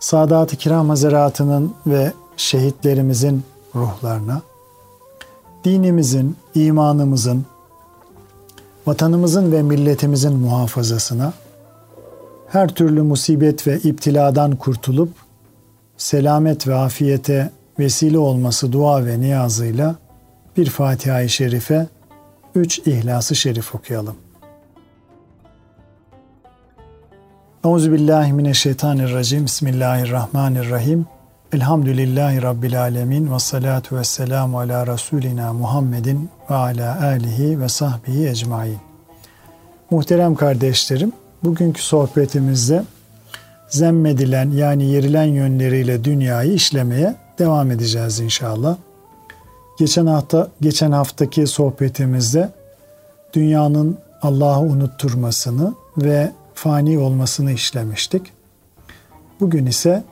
Sadat-ı Kiram Hazaratı'nın ve şehitlerimizin ruhlarına, dinimizin, imanımızın, vatanımızın ve milletimizin muhafazasına, her türlü musibet ve iptiladan kurtulup selamet ve afiyete vesile olması dua ve niyazıyla bir Fatiha-i Şerife, üç İhlas-ı Şerif okuyalım. Euzubillahimineşşeytanirracim. Bismillahirrahmanirrahim. Elhamdülillahi Rabbil alemin. Ve salatu ve selamu ala Resulina Muhammedin ve ala alihi ve sahbihi ecmain. Muhterem kardeşlerim, bugünkü sohbetimizde zemmedilen yani yerilen yönleriyle dünyayı işlemeye devam edeceğiz inşallah. Geçen hafta geçen haftaki sohbetimizde dünyanın Allah'ı unutturmasını ve fani olmasını işlemiştik. Bugün ise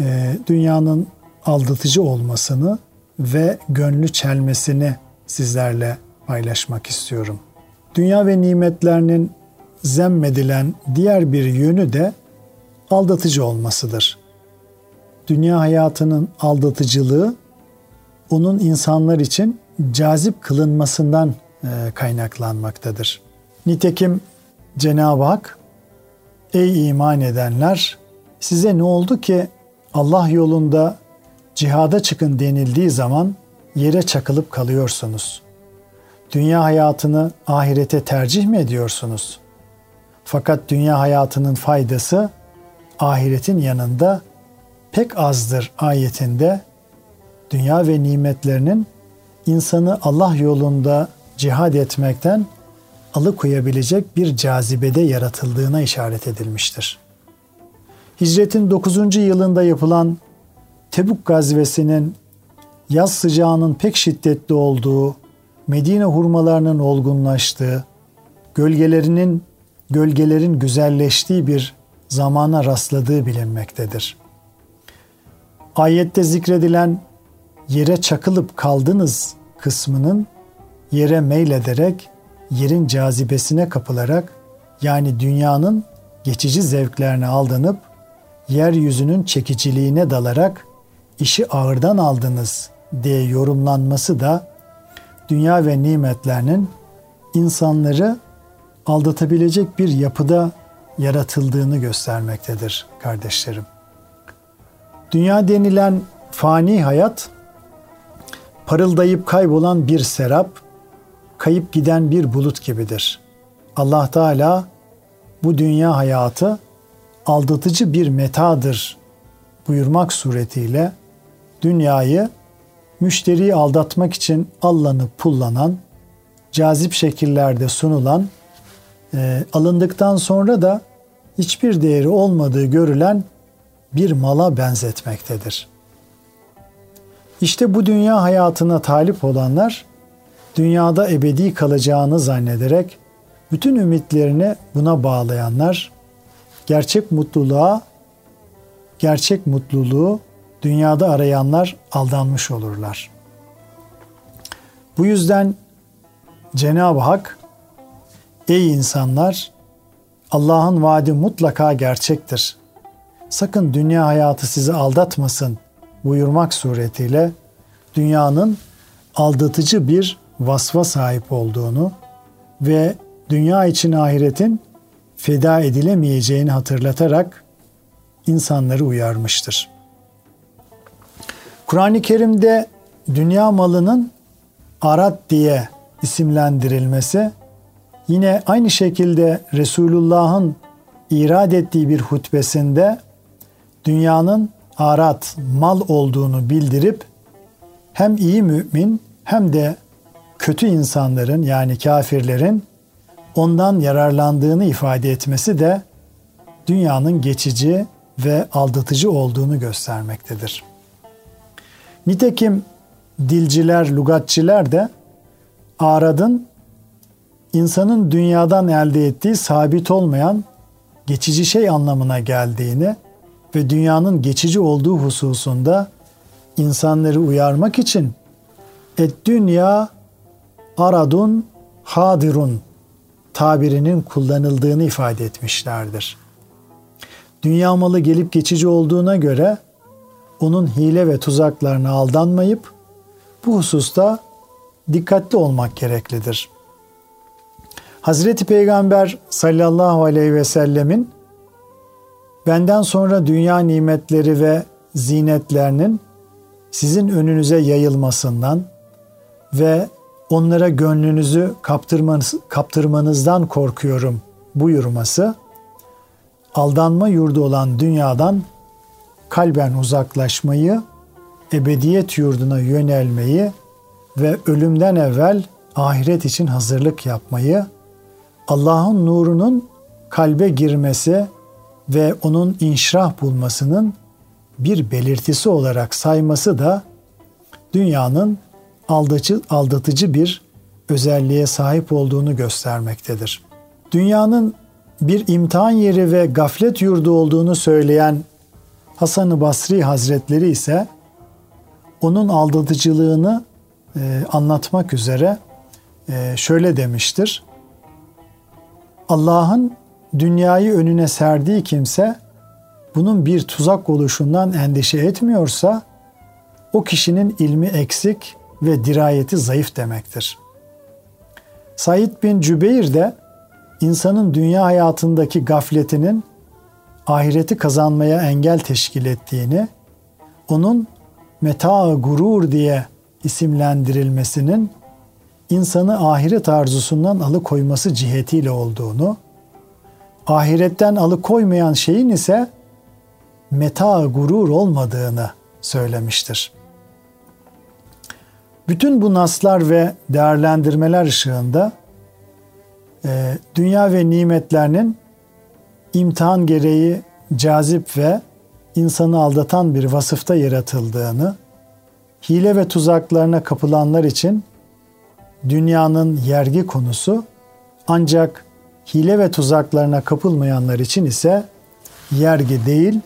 e, dünyanın aldatıcı olmasını ve gönlü çelmesini sizlerle paylaşmak istiyorum. Dünya ve nimetlerinin zemmedilen diğer bir yönü de aldatıcı olmasıdır. Dünya hayatının aldatıcılığı onun insanlar için cazip kılınmasından e, kaynaklanmaktadır. Nitekim Cenab-ı Hak Ey iman edenler size ne oldu ki Allah yolunda cihada çıkın denildiği zaman yere çakılıp kalıyorsunuz. Dünya hayatını ahirete tercih mi ediyorsunuz? Fakat dünya hayatının faydası ahiretin yanında pek azdır ayetinde dünya ve nimetlerinin insanı Allah yolunda cihad etmekten alıkoyabilecek bir cazibede yaratıldığına işaret edilmiştir. Hicretin 9. yılında yapılan Tebuk gazvesinin yaz sıcağının pek şiddetli olduğu, Medine hurmalarının olgunlaştığı, gölgelerinin gölgelerin güzelleştiği bir zamana rastladığı bilinmektedir. Ayette zikredilen yere çakılıp kaldınız kısmının yere meylederek yerin cazibesine kapılarak yani dünyanın geçici zevklerine aldanıp yeryüzünün çekiciliğine dalarak işi ağırdan aldınız diye yorumlanması da dünya ve nimetlerinin insanları aldatabilecek bir yapıda yaratıldığını göstermektedir kardeşlerim. Dünya denilen fani hayat parıldayıp kaybolan bir serap, kayıp giden bir bulut gibidir. Allah Teala bu dünya hayatı aldatıcı bir metadır buyurmak suretiyle dünyayı müşteriyi aldatmak için allanıp pullanan, cazip şekillerde sunulan, e, alındıktan sonra da hiçbir değeri olmadığı görülen bir mala benzetmektedir. İşte bu dünya hayatına talip olanlar dünyada ebedi kalacağını zannederek bütün ümitlerini buna bağlayanlar gerçek mutluluğa gerçek mutluluğu dünyada arayanlar aldanmış olurlar. Bu yüzden Cenab-ı Hak ey insanlar Allah'ın vaadi mutlaka gerçektir. Sakın dünya hayatı sizi aldatmasın buyurmak suretiyle dünyanın aldatıcı bir vasfa sahip olduğunu ve dünya için ahiretin feda edilemeyeceğini hatırlatarak insanları uyarmıştır. Kur'an-ı Kerim'de dünya malının arat diye isimlendirilmesi yine aynı şekilde Resulullah'ın irad ettiği bir hutbesinde dünyanın arat, mal olduğunu bildirip hem iyi mümin hem de kötü insanların yani kafirlerin ondan yararlandığını ifade etmesi de dünyanın geçici ve aldatıcı olduğunu göstermektedir. Nitekim dilciler, lugatçiler de aradın insanın dünyadan elde ettiği sabit olmayan geçici şey anlamına geldiğini ve dünyanın geçici olduğu hususunda insanları uyarmak için et dünya aradun hadirun tabirinin kullanıldığını ifade etmişlerdir. Dünya malı gelip geçici olduğuna göre onun hile ve tuzaklarına aldanmayıp bu hususta dikkatli olmak gereklidir. Hazreti Peygamber sallallahu aleyhi ve sellemin benden sonra dünya nimetleri ve zinetlerinin sizin önünüze yayılmasından ve onlara gönlünüzü kaptırmanız, kaptırmanızdan korkuyorum buyurması aldanma yurdu olan dünyadan kalben uzaklaşmayı, ebediyet yurduna yönelmeyi ve ölümden evvel ahiret için hazırlık yapmayı, Allah'ın nurunun kalbe girmesi ve onun inşrah bulmasının bir belirtisi olarak sayması da dünyanın aldatıcı, aldatıcı bir özelliğe sahip olduğunu göstermektedir. Dünyanın bir imtihan yeri ve gaflet yurdu olduğunu söyleyen Hasan-ı Basri Hazretleri ise onun aldatıcılığını e, anlatmak üzere e, şöyle demiştir. Allah'ın dünyayı önüne serdiği kimse bunun bir tuzak oluşundan endişe etmiyorsa o kişinin ilmi eksik ve dirayeti zayıf demektir. Said bin Cübeyr de insanın dünya hayatındaki gafletinin ahireti kazanmaya engel teşkil ettiğini, onun meta gurur diye isimlendirilmesinin insanı ahiret arzusundan alıkoyması cihetiyle olduğunu, ahiretten alıkoymayan şeyin ise meta gurur olmadığını söylemiştir. Bütün bu naslar ve değerlendirmeler ışığında e, dünya ve nimetlerinin imtihan gereği cazip ve insanı aldatan bir vasıfta yaratıldığını, hile ve tuzaklarına kapılanlar için dünyanın yergi konusu ancak hile ve tuzaklarına kapılmayanlar için ise yergi değil,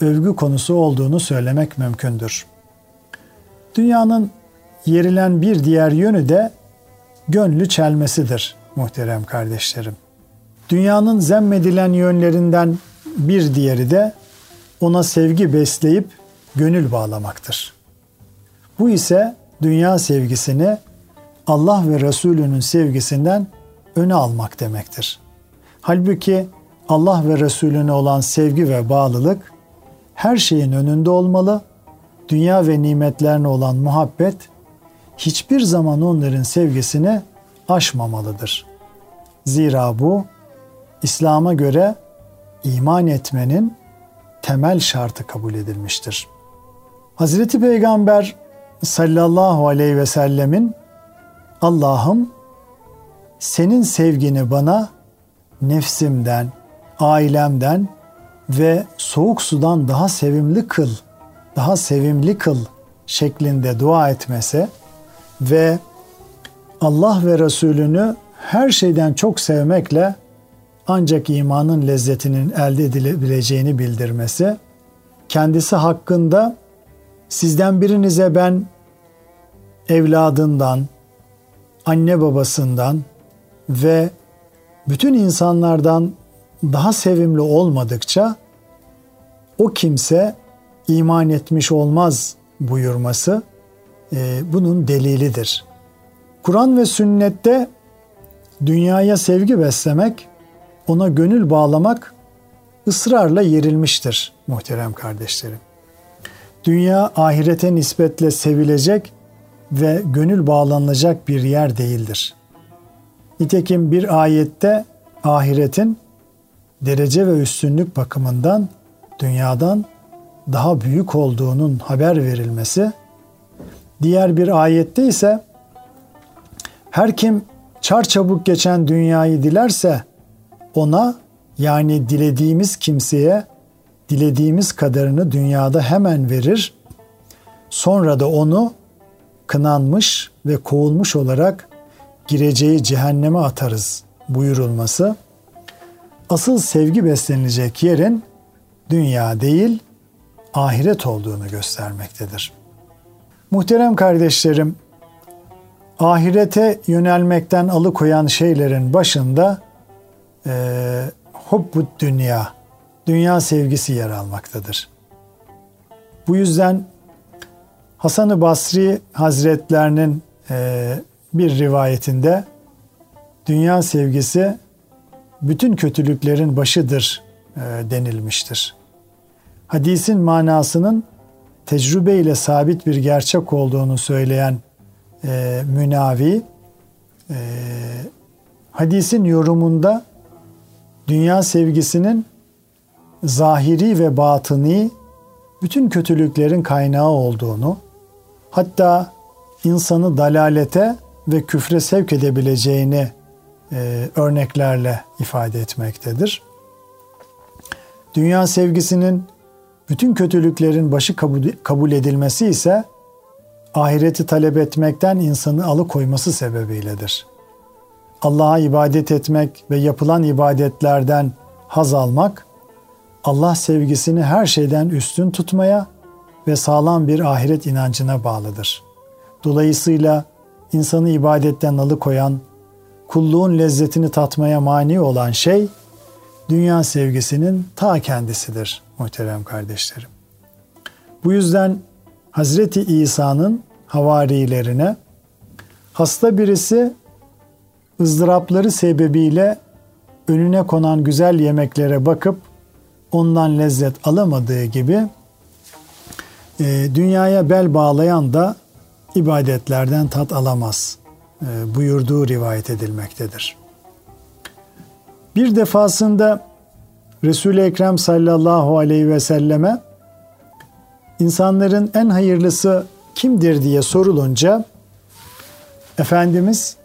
övgü konusu olduğunu söylemek mümkündür. Dünyanın yerilen bir diğer yönü de gönlü çelmesidir muhterem kardeşlerim. Dünyanın zemmedilen yönlerinden bir diğeri de ona sevgi besleyip gönül bağlamaktır. Bu ise dünya sevgisini Allah ve Resulünün sevgisinden öne almak demektir. Halbuki Allah ve Resulüne olan sevgi ve bağlılık her şeyin önünde olmalı. Dünya ve nimetlerine olan muhabbet hiçbir zaman onların sevgisini aşmamalıdır. Zira bu İslam'a göre iman etmenin temel şartı kabul edilmiştir. Hazreti Peygamber sallallahu aleyhi ve sellemin Allah'ım senin sevgini bana nefsimden, ailemden ve soğuk sudan daha sevimli kıl, daha sevimli kıl şeklinde dua etmesi ve Allah ve Resulünü her şeyden çok sevmekle ancak imanın lezzetinin elde edilebileceğini bildirmesi, kendisi hakkında sizden birinize ben evladından, anne babasından ve bütün insanlardan daha sevimli olmadıkça o kimse iman etmiş olmaz buyurması e, bunun delilidir. Kur'an ve sünnette dünyaya sevgi beslemek, ona gönül bağlamak ısrarla yerilmiştir muhterem kardeşlerim. Dünya ahirete nispetle sevilecek ve gönül bağlanılacak bir yer değildir. Nitekim bir ayette ahiretin derece ve üstünlük bakımından dünyadan daha büyük olduğunun haber verilmesi, diğer bir ayette ise her kim çar çabuk geçen dünyayı dilerse ona yani dilediğimiz kimseye dilediğimiz kadarını dünyada hemen verir, sonra da onu kınanmış ve kovulmuş olarak gireceği cehenneme atarız buyurulması, asıl sevgi beslenilecek yerin dünya değil, ahiret olduğunu göstermektedir. Muhterem kardeşlerim, ahirete yönelmekten alıkoyan şeylerin başında e, hubbut dünya, dünya sevgisi yer almaktadır. Bu yüzden Hasan-ı Basri Hazretlerinin e, bir rivayetinde dünya sevgisi bütün kötülüklerin başıdır e, denilmiştir. Hadisin manasının tecrübe ile sabit bir gerçek olduğunu söyleyen e, Münavi e, hadisin yorumunda dünya sevgisinin zahiri ve batıni bütün kötülüklerin kaynağı olduğunu, hatta insanı dalalete ve küfre sevk edebileceğini e, örneklerle ifade etmektedir. Dünya sevgisinin bütün kötülüklerin başı kabul, edilmesi ise ahireti talep etmekten insanı alıkoyması sebebiyledir. Allah'a ibadet etmek ve yapılan ibadetlerden haz almak, Allah sevgisini her şeyden üstün tutmaya ve sağlam bir ahiret inancına bağlıdır. Dolayısıyla insanı ibadetten alıkoyan, kulluğun lezzetini tatmaya mani olan şey, dünya sevgisinin ta kendisidir muhterem kardeşlerim. Bu yüzden Hazreti İsa'nın havarilerine hasta birisi ızdırapları sebebiyle önüne konan güzel yemeklere bakıp ondan lezzet alamadığı gibi e, dünyaya bel bağlayan da ibadetlerden tat alamaz e, buyurduğu rivayet edilmektedir. Bir defasında Resul-i Ekrem sallallahu aleyhi ve selleme insanların en hayırlısı kimdir diye sorulunca Efendimiz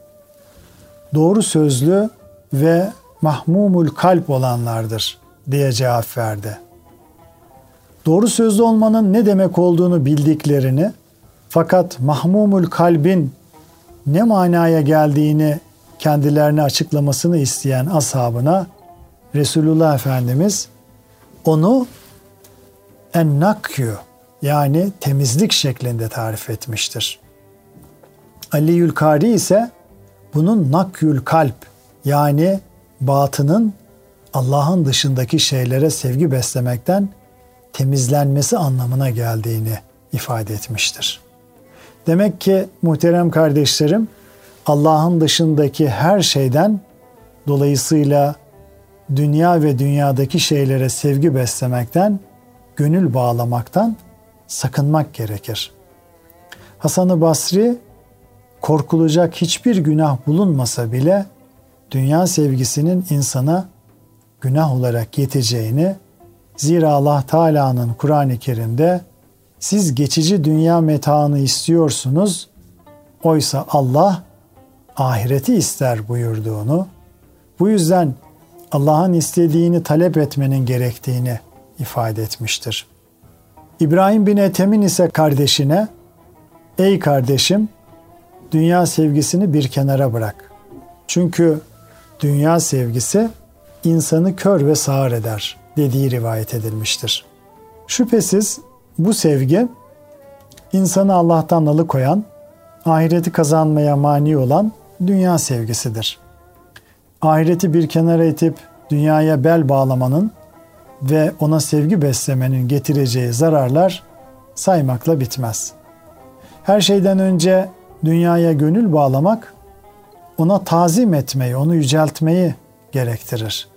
doğru sözlü ve mahmumul kalp olanlardır diye cevap verdi. Doğru sözlü olmanın ne demek olduğunu bildiklerini fakat mahmumul kalbin ne manaya geldiğini kendilerine açıklamasını isteyen ashabına Resulullah Efendimiz onu en nakyu yani temizlik şeklinde tarif etmiştir. Ali Yülkari ise bunun nakyül kalp yani batının Allah'ın dışındaki şeylere sevgi beslemekten temizlenmesi anlamına geldiğini ifade etmiştir. Demek ki muhterem kardeşlerim Allah'ın dışındaki her şeyden dolayısıyla dünya ve dünyadaki şeylere sevgi beslemekten, gönül bağlamaktan sakınmak gerekir. Hasan-ı Basri korkulacak hiçbir günah bulunmasa bile dünya sevgisinin insana günah olarak yeteceğini zira Allah Teala'nın Kur'an-ı Kerim'de siz geçici dünya metaını istiyorsunuz oysa Allah ahireti ister buyurduğunu bu yüzden Allah'ın istediğini talep etmenin gerektiğini ifade etmiştir. İbrahim bin Ethem'in ise kardeşine Ey kardeşim dünya sevgisini bir kenara bırak. Çünkü dünya sevgisi insanı kör ve sağır eder dediği rivayet edilmiştir. Şüphesiz bu sevgi insanı Allah'tan alıkoyan, ahireti kazanmaya mani olan dünya sevgisidir. Ahireti bir kenara itip dünyaya bel bağlamanın ve ona sevgi beslemenin getireceği zararlar saymakla bitmez. Her şeyden önce dünyaya gönül bağlamak ona tazim etmeyi, onu yüceltmeyi gerektirir.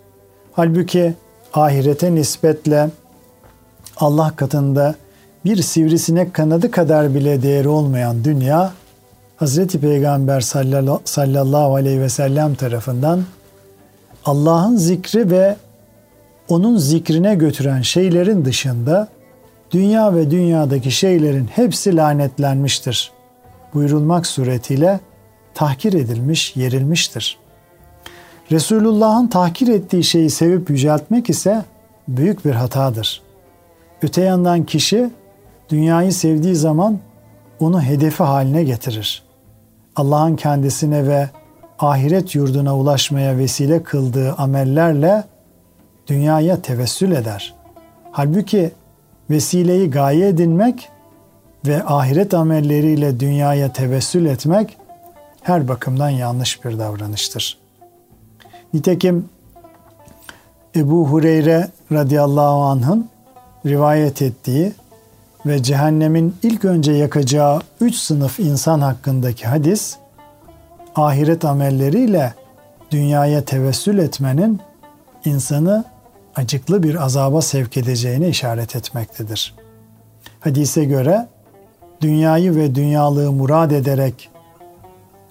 Halbuki ahirete nispetle Allah katında bir sivrisinek kanadı kadar bile değeri olmayan dünya Hazreti Peygamber sallallahu aleyhi ve sellem tarafından Allah'ın zikri ve onun zikrine götüren şeylerin dışında dünya ve dünyadaki şeylerin hepsi lanetlenmiştir. Buyurulmak suretiyle tahkir edilmiş, yerilmiştir. Resulullah'ın tahkir ettiği şeyi sevip yüceltmek ise büyük bir hatadır. Öte yandan kişi dünyayı sevdiği zaman onu hedefi haline getirir. Allah'ın kendisine ve ahiret yurduna ulaşmaya vesile kıldığı amellerle dünyaya tevessül eder. Halbuki vesileyi gaye edinmek ve ahiret amelleriyle dünyaya tevessül etmek her bakımdan yanlış bir davranıştır. Nitekim Ebu Hureyre radıyallahu anh'ın rivayet ettiği ve cehennemin ilk önce yakacağı üç sınıf insan hakkındaki hadis, ahiret amelleriyle dünyaya tevessül etmenin insanı acıklı bir azaba sevk edeceğine işaret etmektedir. Hadise göre dünyayı ve dünyalığı murad ederek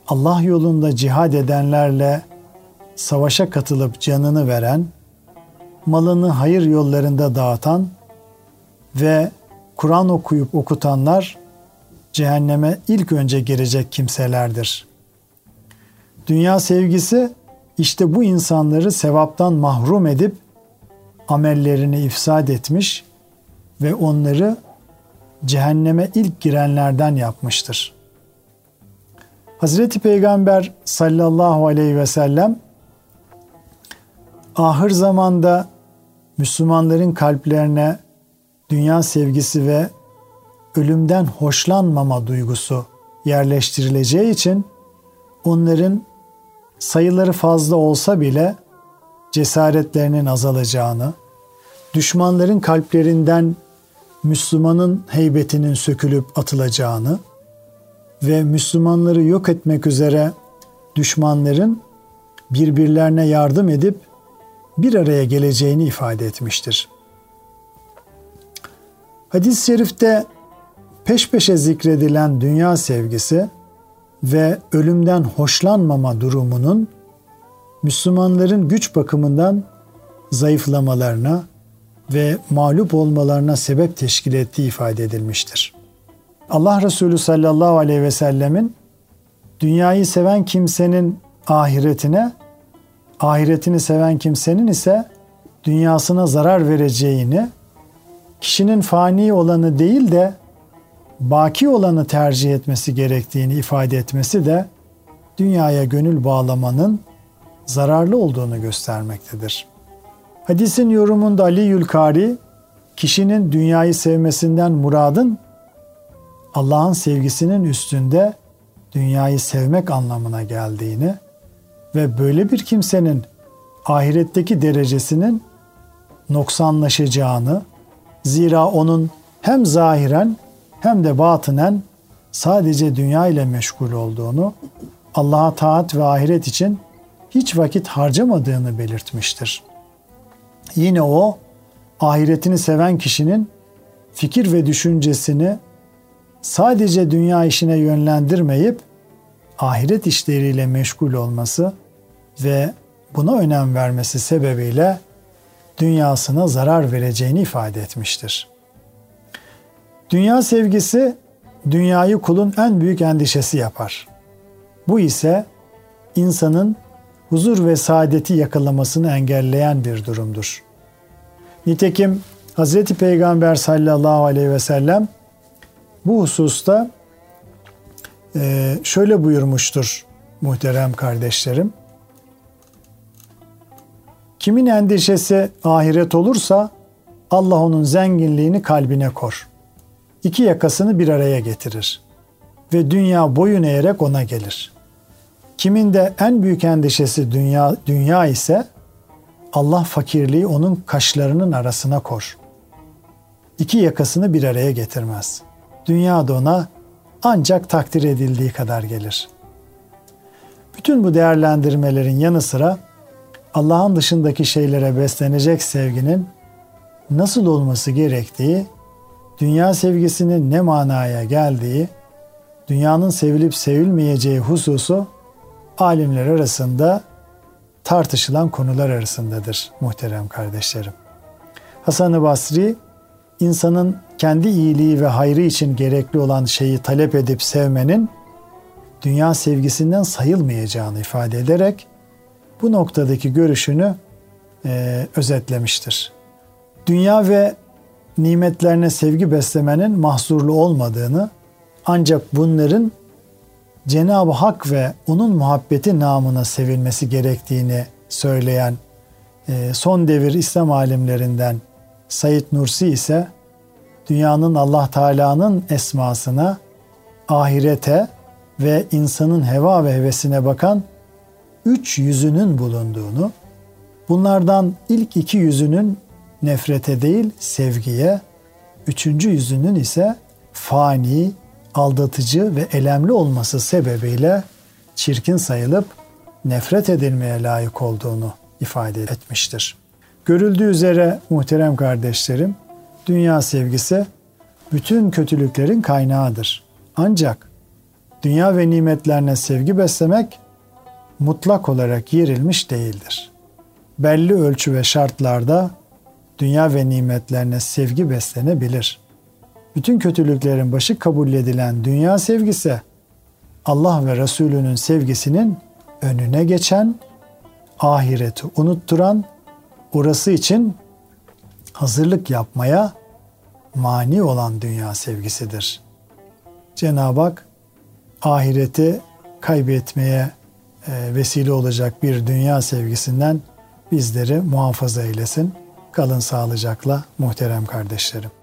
Allah yolunda cihad edenlerle savaşa katılıp canını veren, malını hayır yollarında dağıtan ve Kur'an okuyup okutanlar cehenneme ilk önce girecek kimselerdir. Dünya sevgisi işte bu insanları sevaptan mahrum edip amellerini ifsad etmiş ve onları cehenneme ilk girenlerden yapmıştır. Hazreti Peygamber sallallahu aleyhi ve sellem ahır zamanda Müslümanların kalplerine dünya sevgisi ve ölümden hoşlanmama duygusu yerleştirileceği için onların sayıları fazla olsa bile cesaretlerinin azalacağını, düşmanların kalplerinden Müslümanın heybetinin sökülüp atılacağını ve Müslümanları yok etmek üzere düşmanların birbirlerine yardım edip bir araya geleceğini ifade etmiştir. Hadis-i şerifte peş peşe zikredilen dünya sevgisi ve ölümden hoşlanmama durumunun Müslümanların güç bakımından zayıflamalarına ve mağlup olmalarına sebep teşkil ettiği ifade edilmiştir. Allah Resulü sallallahu aleyhi ve sellemin dünyayı seven kimsenin ahiretine, ahiretini seven kimsenin ise dünyasına zarar vereceğini, kişinin fani olanı değil de baki olanı tercih etmesi gerektiğini ifade etmesi de dünyaya gönül bağlamanın zararlı olduğunu göstermektedir. Hadisin yorumunda Ali Yülkari, kişinin dünyayı sevmesinden muradın Allah'ın sevgisinin üstünde dünyayı sevmek anlamına geldiğini ve böyle bir kimsenin ahiretteki derecesinin noksanlaşacağını, zira onun hem zahiren hem de batınen sadece dünya ile meşgul olduğunu, Allah'a taat ve ahiret için hiç vakit harcamadığını belirtmiştir. Yine o ahiretini seven kişinin fikir ve düşüncesini sadece dünya işine yönlendirmeyip ahiret işleriyle meşgul olması ve buna önem vermesi sebebiyle dünyasına zarar vereceğini ifade etmiştir. Dünya sevgisi dünyayı kulun en büyük endişesi yapar. Bu ise insanın huzur ve saadeti yakalamasını engelleyen bir durumdur. Nitekim Hz. Peygamber sallallahu aleyhi ve sellem bu hususta şöyle buyurmuştur muhterem kardeşlerim. Kimin endişesi ahiret olursa Allah onun zenginliğini kalbine kor. İki yakasını bir araya getirir ve dünya boyun eğerek ona gelir. Kimin de en büyük endişesi dünya, dünya ise Allah fakirliği onun kaşlarının arasına kor. İki yakasını bir araya getirmez. Dünya da ona ancak takdir edildiği kadar gelir. Bütün bu değerlendirmelerin yanı sıra Allah'ın dışındaki şeylere beslenecek sevginin nasıl olması gerektiği, dünya sevgisinin ne manaya geldiği, dünyanın sevilip sevilmeyeceği hususu alimler arasında tartışılan konular arasındadır muhterem kardeşlerim. Hasan-ı Basri insanın kendi iyiliği ve hayrı için gerekli olan şeyi talep edip sevmenin dünya sevgisinden sayılmayacağını ifade ederek bu noktadaki görüşünü e, özetlemiştir. Dünya ve nimetlerine sevgi beslemenin mahzurlu olmadığını ancak bunların Cenab-ı Hak ve onun muhabbeti namına sevilmesi gerektiğini söyleyen e, son devir İslam alimlerinden Said Nursi ise dünyanın Allah Teala'nın esmasına, ahirete ve insanın heva ve hevesine bakan üç yüzünün bulunduğunu, bunlardan ilk iki yüzünün nefrete değil sevgiye, üçüncü yüzünün ise fani, aldatıcı ve elemli olması sebebiyle çirkin sayılıp nefret edilmeye layık olduğunu ifade etmiştir. Görüldüğü üzere muhterem kardeşlerim, dünya sevgisi bütün kötülüklerin kaynağıdır. Ancak dünya ve nimetlerine sevgi beslemek mutlak olarak yerilmiş değildir. Belli ölçü ve şartlarda dünya ve nimetlerine sevgi beslenebilir. Bütün kötülüklerin başı kabul edilen dünya sevgisi Allah ve Resulünün sevgisinin önüne geçen, ahireti unutturan, orası için hazırlık yapmaya mani olan dünya sevgisidir. Cenab-ı Hak ahireti kaybetmeye vesile olacak bir dünya sevgisinden bizleri muhafaza eylesin. Kalın sağlıcakla muhterem kardeşlerim.